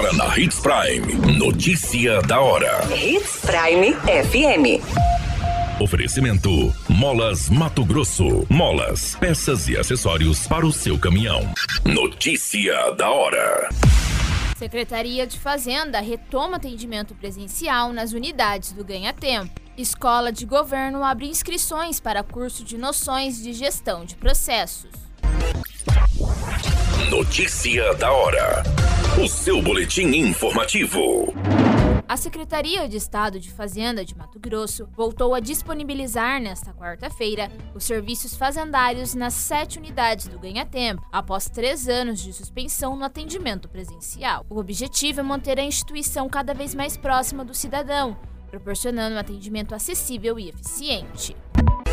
Agora na Hits Prime. Notícia da hora. Hits Prime FM. Oferecimento: Molas Mato Grosso. Molas, peças e acessórios para o seu caminhão. Notícia da hora. Secretaria de Fazenda retoma atendimento presencial nas unidades do Ganha Tempo. Escola de Governo abre inscrições para curso de noções de gestão de processos. Notícia da hora. O seu boletim informativo. A Secretaria de Estado de Fazenda de Mato Grosso voltou a disponibilizar nesta quarta-feira os serviços fazendários nas sete unidades do Ganha Tempo, após três anos de suspensão no atendimento presencial. O objetivo é manter a instituição cada vez mais próxima do cidadão, proporcionando um atendimento acessível e eficiente.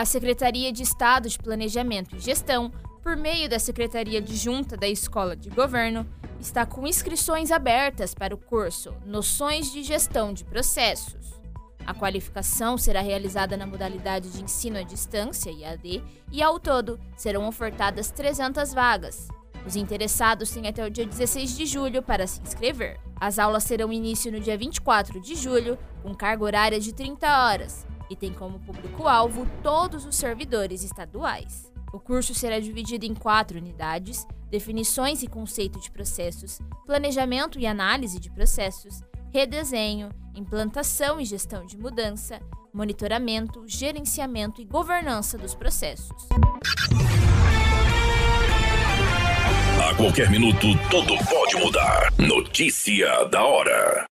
A Secretaria de Estado de Planejamento e Gestão, por meio da Secretaria de Junta da Escola de Governo, está com inscrições abertas para o curso Noções de Gestão de Processos. A qualificação será realizada na modalidade de ensino à distância, IAD, e ao todo serão ofertadas 300 vagas. Os interessados têm até o dia 16 de julho para se inscrever. As aulas terão início no dia 24 de julho, com carga horária de 30 horas, e tem como público-alvo todos os servidores estaduais. O curso será dividido em quatro unidades: definições e conceito de processos, planejamento e análise de processos, redesenho, implantação e gestão de mudança, monitoramento, gerenciamento e governança dos processos. A qualquer minuto, tudo pode mudar. Notícia da hora.